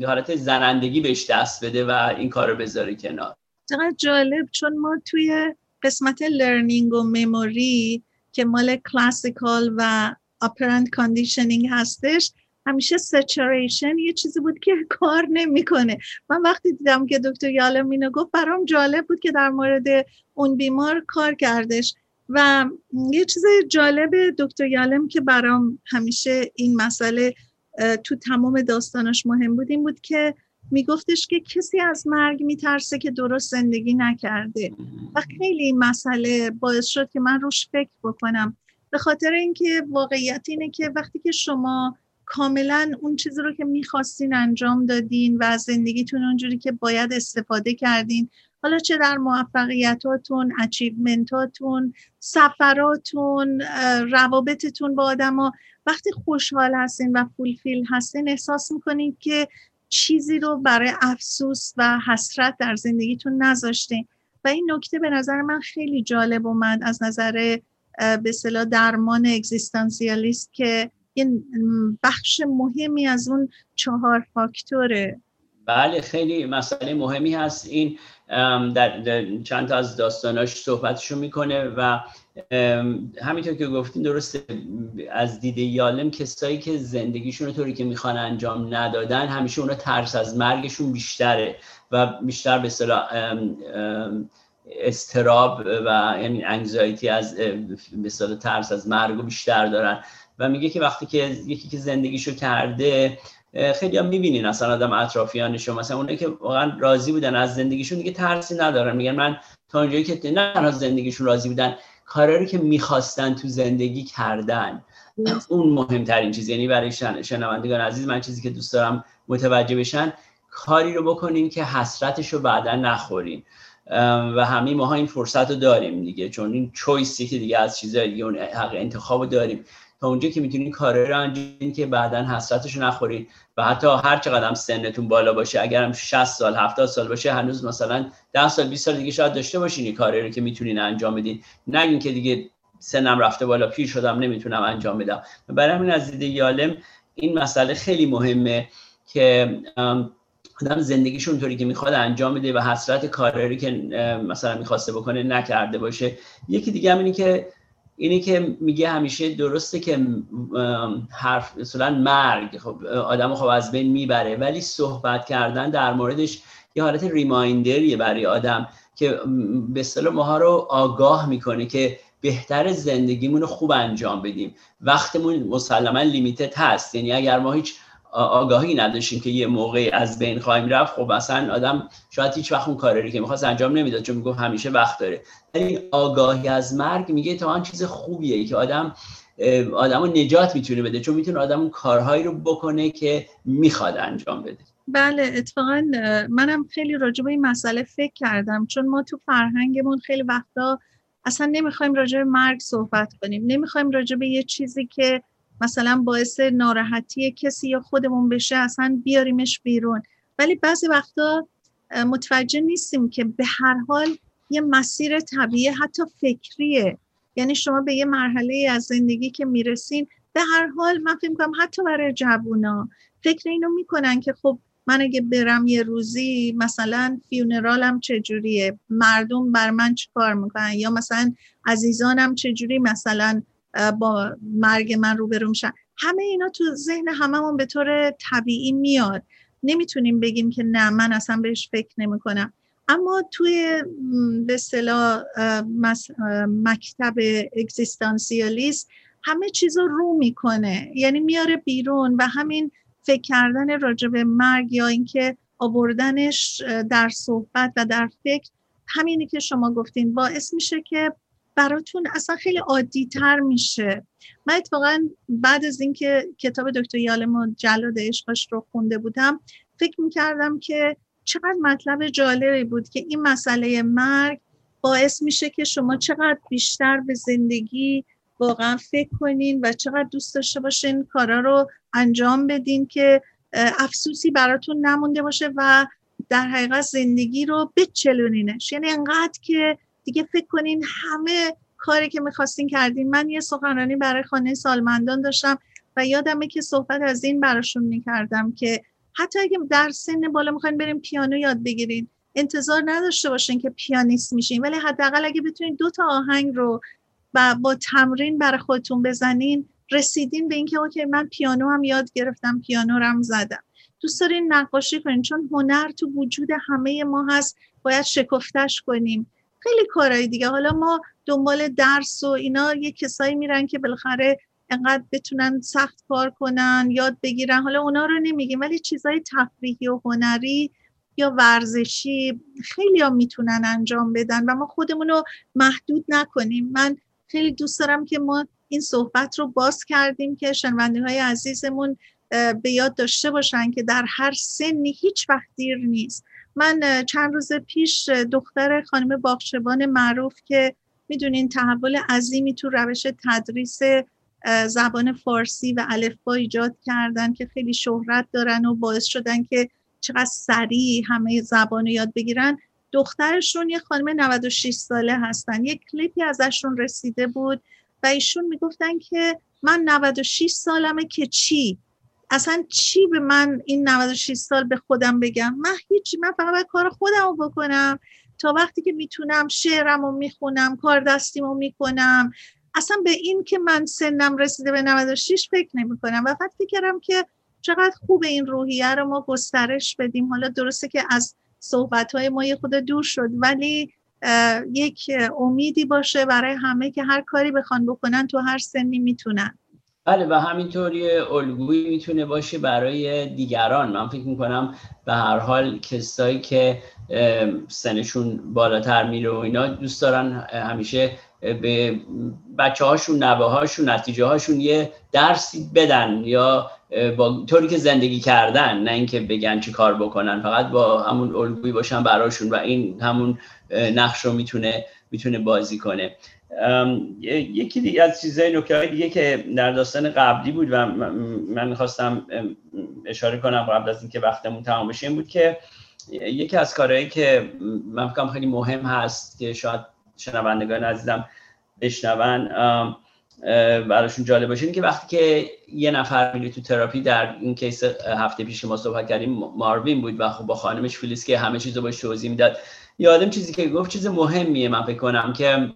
حالت زنندگی بهش دست بده و این کار رو بذاره کنار. چقدر جالب چون ما توی قسمت learning و memory که مال classical و operant conditioning هستش همیشه saturation یه چیزی بود که کار نمی‌کنه. من وقتی دیدم که دکتر یالم گفت برام جالب بود که در مورد اون بیمار کار کردش. و یه چیز جالب دکتر یالم که برام همیشه این مسئله تو تمام داستانش مهم بود این بود که میگفتش که کسی از مرگ میترسه که درست زندگی نکرده. و خیلی این مسئله باعث شد که من روش فکر بکنم. به خاطر اینکه واقعیت اینه که وقتی که شما کاملا اون چیزی رو که می‌خواستین انجام دادین و از زندگیتون اونجوری که باید استفاده کردین حالا چه در موفقیتاتون اچیومنتاتون سفراتون روابطتون با آدما وقتی خوشحال هستین و فولفیل هستین احساس می‌کنید که چیزی رو برای افسوس و حسرت در زندگیتون نذاشتین و این نکته به نظر من خیلی جالب اومد از نظر به صلاح درمان اگزیستانسیالیست که این بخش مهمی از اون چهار فاکتور بله خیلی مسئله مهمی هست. این در, چند تا از داستاناش صحبتشو می‌کنه و همینطور که گفتین درسته از دید یالم کسایی که زندگیشون رو طوری که می‌خوان انجام ندادن همیشه اونا ترس از مرگشون بیشتره و بیشتر به صلاح استراب و یعنی انگزایتی از به ترس از مرگ و بیشتر دارن. و میگه که وقتی که یکی که زندگیشو کرده خیلی هم می‌بینین اصلا آدم اطرافیانشون مثلا اونایی که واقعا راضی بودن از زندگیشون دیگه ترسی ندارن. میگن من تا اونجایی که نه از زندگیشون راضی بودن کارایی که می‌خواستن تو زندگی کردن. اون مهمترین چیز. یعنی برای شنوندگان عزیز من چیزی که دوست دارم متوجه بشن کاری رو بکنین که حسرتش رو بعدا نخورین. و همه ماها این فرصت رو داریم دیگه. چون این چویسی که دیگه از چیزای دیگه اون حق انتخاب رو داریم. تا اونجا که می‌تونین کاری رو انجام که بعدا حسرتش رو نخورید و حتی هر چقدر سنتون بالا باشه اگرم 60 سال 70 سال باشه هنوز مثلا 10 سال 20 سال دیگه شاید داشته باشین این کاری رو که می‌تونین انجام بدین. نه اینکه دیگه سنم رفته بالا پیر شدم نمی‌تونم انجام بدم. برای همین از دید یالم این مسئله خیلی مهمه که آدم زندگیشون اونطوری که می‌خواد انجام بده و حسرت کاری که مثلا می‌خواسته بکنه نکرده باشه. یکی دیگه هم اینه که اینی که میگه همیشه درسته که حرف مثلا مرگ خب آدم خب از بین می‌بره ولی صحبت کردن در موردش یه حالت ریمایندریه برای آدم که به اصطلاح ماها رو آگاه می‌کنه که بهتر زندگیمون رو خوب انجام بدیم. وقتمون مسلما لیمیتد هست. یعنی اگر ما هیچ آگاهی نداشتیم که یه موقعی از بین خواهیم رفت. خب اصلا آدم شاید هیچ وقت اون کاری که می‌خواست انجام نمی‌داد چون می‌گفت همیشه وقت داره. ولی آگاهی از مرگ میگه تا آن چیز خوبیه که آدم آدمو نجات می‌تونه بده چون می‌تونه آدم اون کارهایی رو بکنه که می‌خواد انجام بده. بله اتفاقا منم خیلی راجع به این مسئله فکر کردم. چون ما تو فرهنگمون خیلی وقتا اصلا نمی‌خوایم راجع به مرگ صحبت کنیم. نمی‌خوایم راجع به یه چیزی که مثلا باعث ناراحتی کسی یا خودمون بشه اصلا بیاریمش بیرون. ولی بعضی وقتا متوجه نیستیم که به هر حال یه مسیر طبیعی حتی فکریه. یعنی شما به یه مرحله از زندگی که می‌رسین به هر حال من فکر کنم حتی برای جوونا فکر اینو می‌کنن که خب من اگه برم یه روزی مثلا فیونرالم چجوریه؟ مردم بر من چیکار می‌کنن؟ یا مثلا عزیزانم چجوری؟ مثلا با مرگ من روبرو میشن. همه اینا تو ذهن هممون به طور طبیعی میاد. نمی‌تونیم بگیم که نه من اصلا بهش فکر نمی کنم اما توی به اصطلاح مکتب اگزیستانسیالیست همه چیز رو رو می‌کنه. یعنی میاره بیرون و همین فکر کردن راجع به مرگ یا اینکه آوردنش در صحبت و در فکر همینی که شما گفتین باعث میشه که براتون اصلا خیلی عادی تر میشه. من اتفاقا بعد از اینکه کتاب دکتر یالم جلاد عشقش رو خونده بودم فکر می‌کردم که چقدر مطلب جالبی بود که این مسئله مرگ باعث میشه که شما چقدر بیشتر به زندگی واقعا فکر کنین و چقدر دوست داشته باشین کارا رو انجام بدین که افسوسی براتون نمونده باشه و در حقیقت زندگی رو بچلونینش. یعنی انقدر که دیگه فکر کنین همه کاری که می‌خواستین کردین. من یه سخنرانی برای خانه سالمندان داشتم و یادمه که صحبت از این براشون می‌کردم که حتی اگه در سن بالا می‌خواین بریم پیانو یاد بگیرین. انتظار نداشته باشین که پیانیست میشین. ولی حداقل اگه بتونین دو تا آهنگ رو با, با تمرین برای خودتون بزنین رسیدین به اینکه اوکی من پیانو هم یاد گرفتم پیانو رو هم زدم. دوست دارین نقاشی کنین چون هنر تو وجود همه ما هست. باید شکفتش کنیم. خیلی کارهای دیگه. حالا ما دنبال درس و اینا یه کسایی میرن که بالاخره انقدر بتونن سخت کار کنن یاد بگیرن. حالا اونا رو نمیگیم ولی چیزای تفریحی و هنری یا ورزشی خیلی ها می‌تونن انجام بدن و ما خودمون رو محدود نکنیم. من خیلی دوست دارم که ما این صحبت رو باز کردیم که شنونده های عزیزمون به یاد داشته باشن که در هر سنی هیچ وقت دیر نیست. من چند روز پیش دختر خانم باغچبان معروف که می‌دونین تحول عظیمی تو روش تدریس زبان فارسی و الفبا ایجاد کردن که خیلی شهرت دارن و باعث شدن که چقدر سریع همه زبان یاد بگیرن. دخترشون یه خانم 96 ساله هستن. یک کلیپی ازشون رسیده بود و ایشون می‌گفتن که من 96 سالمه که چی؟ اصلا چی به من این 96 سال به خودم بگم؟ من هیچی من فقط باید کار خودم رو بکنم. تا وقتی که می‌تونم شعرم رو می‌خونم کار دستیم رو می‌کنم. اصلا به این که من سنم رسیده به 96 فکر نمی کنم و فقط فکرم که چقدر خوب این روحیه رو ما گسترش بدیم. حالا درسته که از صحبت های ما یه خود دور شد ولی یک امیدی باشه برای همه که هر کاری بخوان بکنن تو هر سنی می‌تونن. بله و همینطوری الگویی می‌تونه باشه برای دیگران. من فکر می‌کنم به هر حال کسایی که سنشون بالاتر میره و اینا دوست دارن همیشه به بچه هاشون نوه هاشون نتیجه هاشون یه درسی بدن یا با طوری که زندگی کردن نه اینکه بگن چی کار بکنن. فقط با همون الگویی باشن براشون و این همون نقش رو می‌تونه می‌تونه بازی کنه. یکی دیگه از چیزهای نکته دیگه که در داستان قبلی بود و من می‌خواستم اشاره کنم قبل از اینکه وقتمون تمام بشه این بود که یکی از کارهایی که من فکرم خیلی مهم هست که شاید شنوندگان عزیزم بشنون براشون جالب باشه این که وقتی که یه نفر میره تو تراپی در این کیس هفته پیش که ما صحبت کردیم ماروین بود و خب با خانمش فیلیس که همه چیز رو باش توضیح می‌داد یادم چیزی که گفت چیز مهمیه من فکر کنم که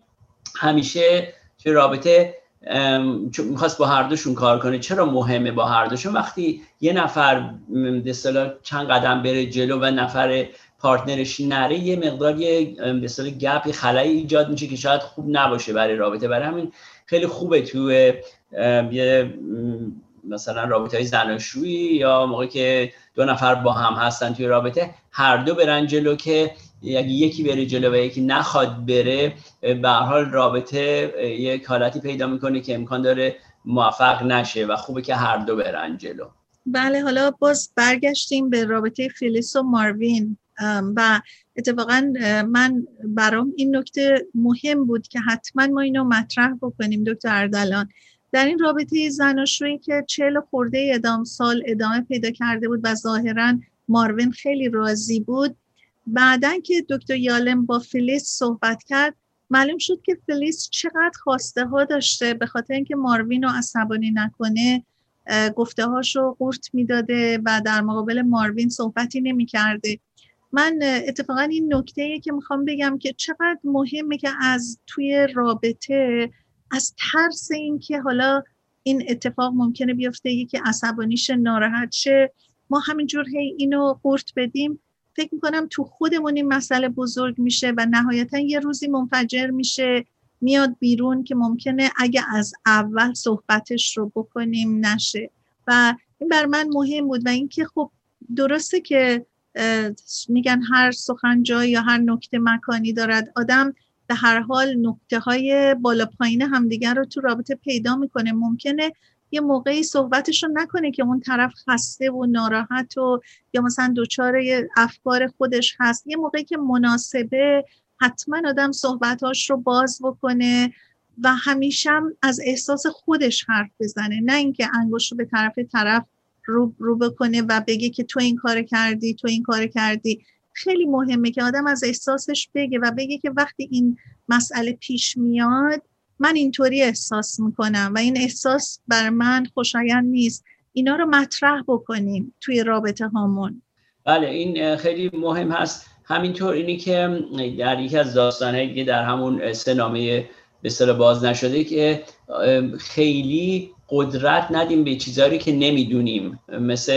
همیشه توی رابطه می‌خواست با هر دوشون کار کنه. چرا مهمه با هر دوشون؟ وقتی یه نفر به چند قدم بره جلو و نفر پارتنرش نره یه مقدار یه به گپ خلایی ایجاد میشه که شاید خوب نباشه برای رابطه. برای همین خیلی خوبه تو یه مثلا رابطه های زناشویی یا موقعی که دو نفر با هم هستن توی رابطه هر دو برن جلو که اگه یکی بره جلو و یکی نخواد بره به حال رابطه یک حالتی پیدا می‌کنه که امکان داره موفق نشه و خوبه که هر دو برن جلو. بله حالا باز برگشتیم به رابطه فیلیس و ماروین. و اتفاقا من برام این نکته مهم بود که حتما ما اینو مطرح بکنیم دکتر اردلان. در این رابطه زناشویی که چهل خورده ادام سال ادامه پیدا کرده بود و ظاهرا ماروین خیلی راضی بود بعدا که دکتر یالم با فلیس صحبت کرد معلوم شد که فلیس چقدر خواسته ها داشته به خاطر اینکه ماروین رو عصبانی نکنه گفته هاشو قورت می‌داده و در مقابل ماروین صحبتی نمی‌کرده. من اتفاقا این نکته که می‌خوام بگم که چقدر مهمه که از توی رابطه از ترس اینکه حالا این اتفاق ممکنه بیفته یکی عصبانیش ناراحت شه ما همینجور هی اینو قورت بدیم. فکر می‌کنم تو خودمون این مسئله بزرگ میشه و نهایتا یه روزی منفجر میشه میاد بیرون که ممکنه اگه از اول صحبتش رو بکنیم نشه. و این بر من مهم بود و اینکه خب درسته که میگن هر سخن جای یا هر نکته مکانی دارد. آدم به هر حال نکته های بالا پایین همدیگر رو تو رابطه پیدا می‌کنه. ممکنه یه موقعی صحبتش رو نکنه که اون طرف خسته و ناراحت و یا مثلا دچار افکار خودش هست. یه موقعی که مناسبه حتما آدم صحبتاش رو باز بکنه و همیشه از احساس خودش حرف بزنه. نه اینکه انگوش رو به طرف طرف رو, رو بکنه و بگه که تو این کار کردی تو این کار کردی. خیلی مهمه که آدم از احساسش بگه و بگه که وقتی این مسئله پیش میاد من اینطوری احساس می‌کنم و این احساس بر من خوشایند نیست. اینا رو مطرح بکنیم توی رابطه هامون. بله این خیلی مهم هست. همینطور اینی که در یکی از داستانهایی در همون سنامه به باز نشده که خیلی قدرت ندیم به چیزهایی که نمی‌دونیم. مثل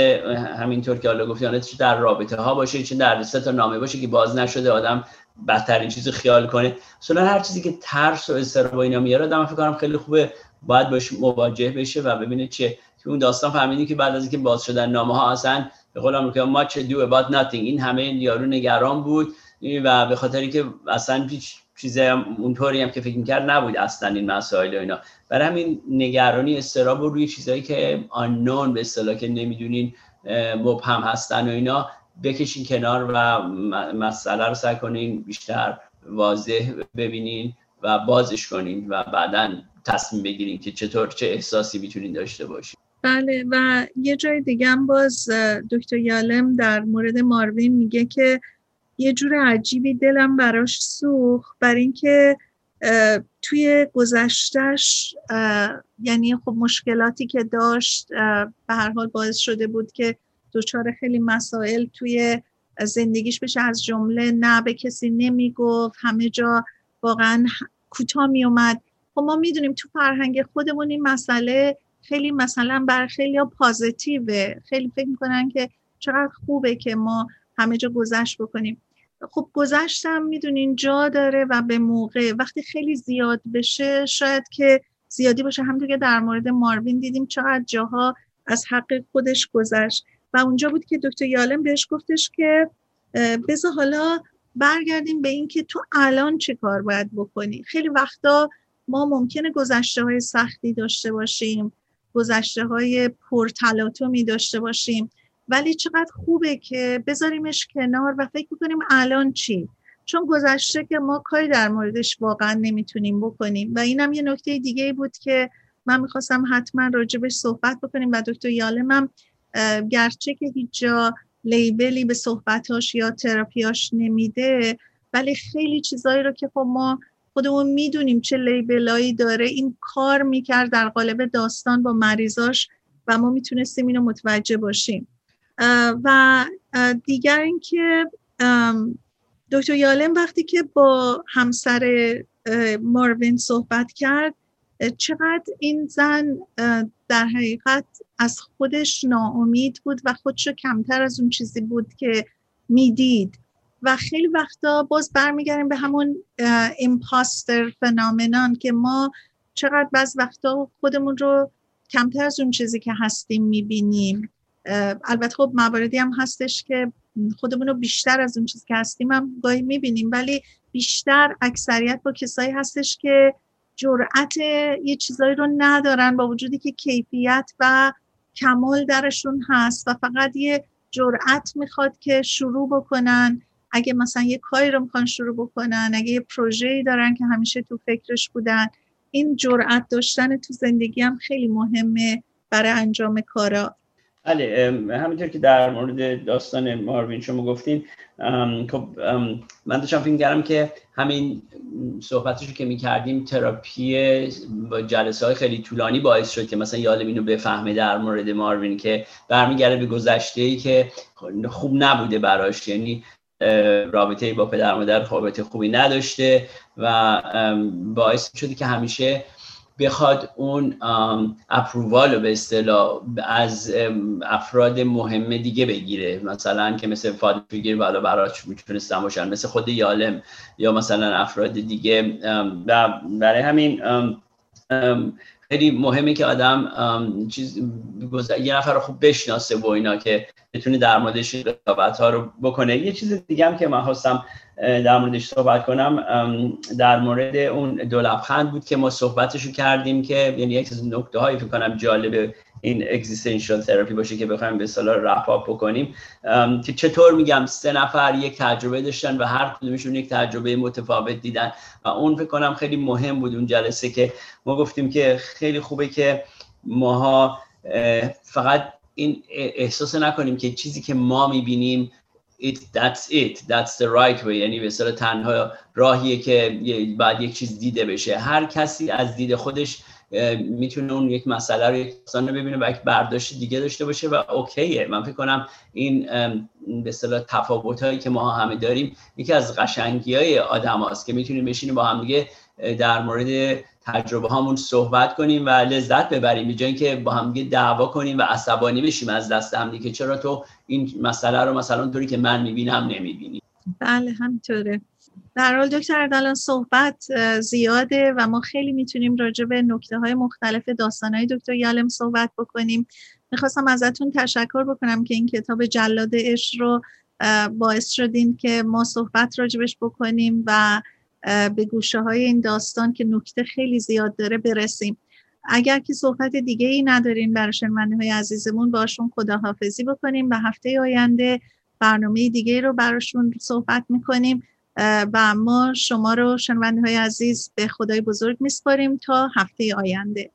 همینطور که حالا گفتی چه در رابطه ها باشه چه در سه تا نامه باشه که باز نشده آدم بدترین چیز خیال کنه. اصلا هر چیزی که ترس و استراب و اینا میاره آدم فکر کنم خیلی خوبه. باید باش مواجه بشه و ببینه چه تو اون داستان فهمیدی که بعد از اینکه باز شدن نامه ها اصلا به قول که much ado about nothing. این همه یارو نگران بود و به خاطر که اصلا هیچ چیز اونطوری هم که فکر می‌کرد نبود اصلا این مسائل و اینا. برای همین نگرانی استراب و روی چیزهایی که آنون به اصطلاح که نمی‌دونین مبهم هستن و اینا بکشین کنار و مسئله رو سعی کنین بیشتر واضح ببینین و بازش کنین و بعدا تصمیم بگیرین که چطور چه احساسی می‌تونین داشته باشین. بله و یه جای دیگه هم باز دکتر یالم در مورد ماروین میگه که یه جور عجیبی دلم براش سوخ بر اینکه توی گذشتش یعنی خب مشکلاتی که داشت به هر حال باعث شده بود که دچار خیلی مسائل توی زندگیش بشه. از جمله نه به کسی نمی‌گفت. همه جا واقعا کوتاه می اومد خب ما می‌دونیم تو فرهنگ خودمون این مسئله خیلی مثلا بر خیلی پازیتیوه. خیلی فکر می‌کنن که چقدر خوبه که ما همه جا گذشت بکنیم. خب گذشتم می‌دونین جا داره و به موقع وقتی خیلی زیاد بشه شاید که زیادی باشه. همونطور که در مورد ماروین دیدیم چقدر جاها از حق خودش گذشت. و اونجا بود که دکتر یالم بهش گفتش که بذار حالا برگردیم به اینکه تو الان چه کار باید بکنی؟ خیلی وقتا ما ممکنه گذشته های سختی داشته باشیم گذشته های پرتلاطمی داشته باشیم ولی چقدر خوبه که بذاریمش کنار و فکر کنیم الان چی؟ چون گذشته که ما کاری در موردش واقعا نمی‌تونیم بکنیم. و اینم یه نکته دیگه بود که من می‌خواستم حتما راجبش صحبت بکنیم و دکتر یالمم گرچه که هیچ جا لیبلی به صحبتاش یا تراپیاش نمیده ولی خیلی چیزایی رو که خب ما خودمون می‌دونیم چه لیبلایی داره این کار می‌کرد در قالب داستان با مریضاش و ما می‌تونستیم اینو متوجه باشیم. و دیگر اینکه دکتر یالم وقتی که با همسر ماروین صحبت کرد چقدر این زن در حقیقت از خودش ناامید بود و خودشو کمتر از اون چیزی بود که می‌دید. و خیلی وقتا باز برمیگردیم به همون ایمپاستر فنامنان که ما چقدر بعض وقتا خودمون رو کمتر از اون چیزی که هستیم می‌بینیم. البته خب مواردی هم هستش که خودمون رو بیشتر از اون چیزی که هستیم هم گاهی می‌بینیم ولی بیشتر اکثریت با کسایی هستش که جرأت یه چیزایی رو ندارن با وجودی که کیفیت و کمال درشون هست و فقط یه جرأت می‌خواد که شروع بکنن. اگه مثلا یه کاری رو می‌خوان شروع بکنن اگه یه پروژه‌ای دارن که همیشه تو فکرش بودن این جرأت داشتن تو زندگی هم خیلی مهمه برای انجام کارا. بله همینطور که در مورد داستان ماروین شما گفتین خب من داشتم فکر کردم که همین صحبتشو که می‌کردیم تراپی با جلسه های خیلی طولانی باعث شد که مثلا یادم اینو بفهمه در مورد ماروین که برمیگرده به گذشته ای که خوب نبوده براش یعنی رابطه با پدر مادر رابطه خوبی نداشته و باعث شده که همیشه بخواد اون اپرووال رو به اصطلاح از افراد مهم دیگه بگیره. مثلا که مثل فادر فیگر بالا براش می‌تونستن باشن مثل خود یالم یا مثلا افراد دیگه. برای همین خیلی مهمه که آدم چیز یه نفر رو خوب بشناسه و اینا که بتونه در موردش رقابت ها رو بکنه. یه چیز دیگه هم که من خواستم در موردش صحبت کنم در مورد اون دو لبخند بود که ما صحبتشو کردیم که یعنی یک از نکته هایی فکر کنم جالب این اگزیستنشال تراپی باشه که بخوایم به صلاح رپ بکنیم. که چطور میگم سه نفر یک تجربه داشتن و هر کدومشون یک تجربه متفاوت دیدن. و اون فکر کنم خیلی مهم بود اون جلسه که ما گفتیم که خیلی خوبه که ماها فقط این احساس نکنیم که چیزی که ما می‌بینیم it, that's it. That's the right way. یعنی به تنها راهیه که بعد یک چیز دیده بشه. هر کسی از دید خودش می‌تونه اون یک مسئله رو یک رو ببینه و یک برداشت دیگه داشته باشه و اوکیه. من فکر کنم این به اصطلاح تفاوت هایی که ما همه داریم یکی از قشنگی های آدم هاست که می‌تونیم بشینیم با هم دیگه در مورد تجربه هامون صحبت کنیم و لذت ببریم به که با هم دعوا کنیم و عصبانی بشیم از دست هم که چرا تو این مسئله رو مثلا طوری که من می‌بینم نمی‌بینی؟ بله همینطوره. در حال دکتر اردلان صحبت زیاده و ما خیلی می‌تونیم راجع به نکته های مختلف داستان های دکتر یالم صحبت بکنیم. می‌خواستم ازتون تشکر بکنم که این کتاب جلاد عشق رو باعث شدین که ما صحبت راجبش بکنیم و به گوشه های این داستان که نکته خیلی زیاد داره برسیم. اگر که صحبت دیگه ای ندارین برای شنونده های عزیزمون باشون خداحافظی بکنیم و هفته آینده برنامه دیگه رو براشون صحبت می‌کنیم. و ما شما رو شنونده های عزیز به خدای بزرگ میسپاریم تا هفته آینده.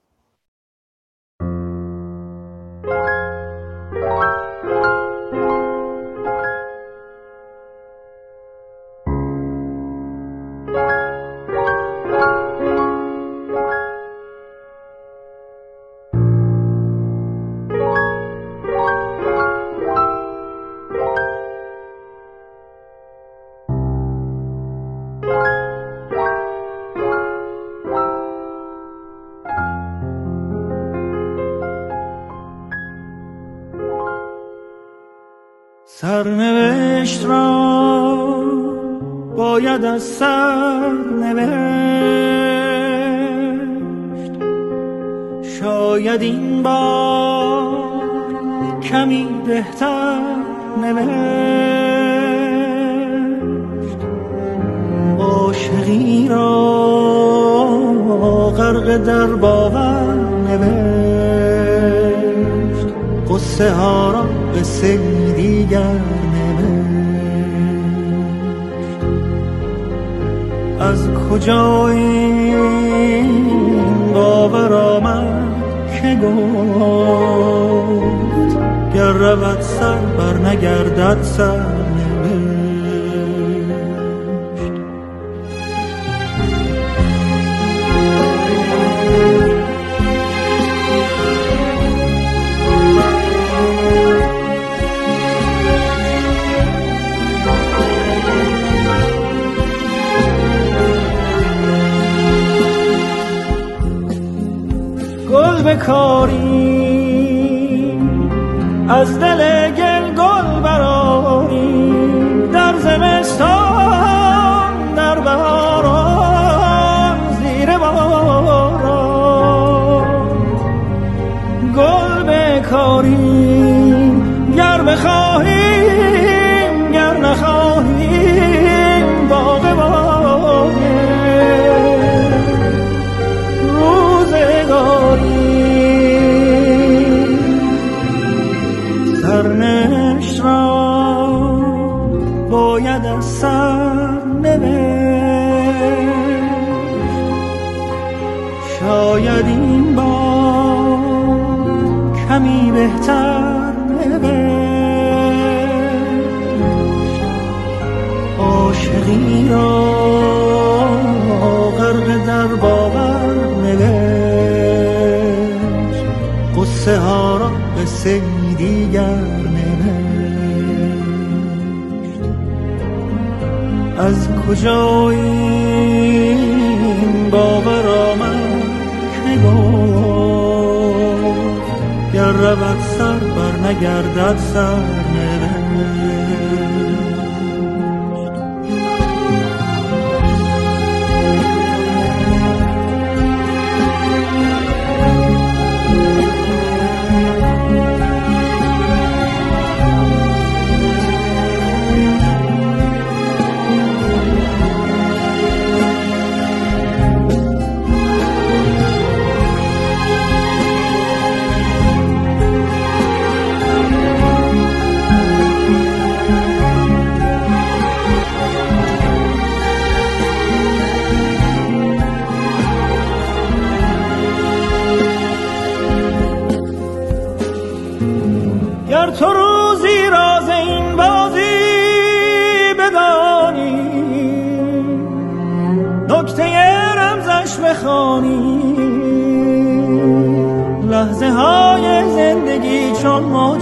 سر نوشت. شاید این بار کمی بهتر نوشت. عاشقی را غرق در باور نوشت. قصه ها را قصه دیگر از کجا این باور آمد که گفت گر رود سر بر نگردد سر. بکاری از دل در باور نوشت. قصه ها را قصه دیگر نوشت. از کجا باور آمد گر رود سر بر نگردد سر.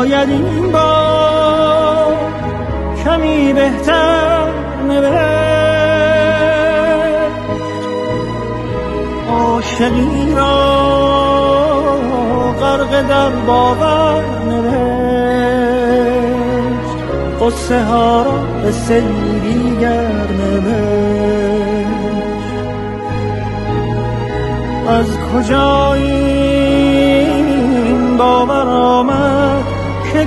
شاید این بار کمی بهتر نوشت عاشقی را غرق در باور نوشت قصه ها را به دیگر نوشت از کجا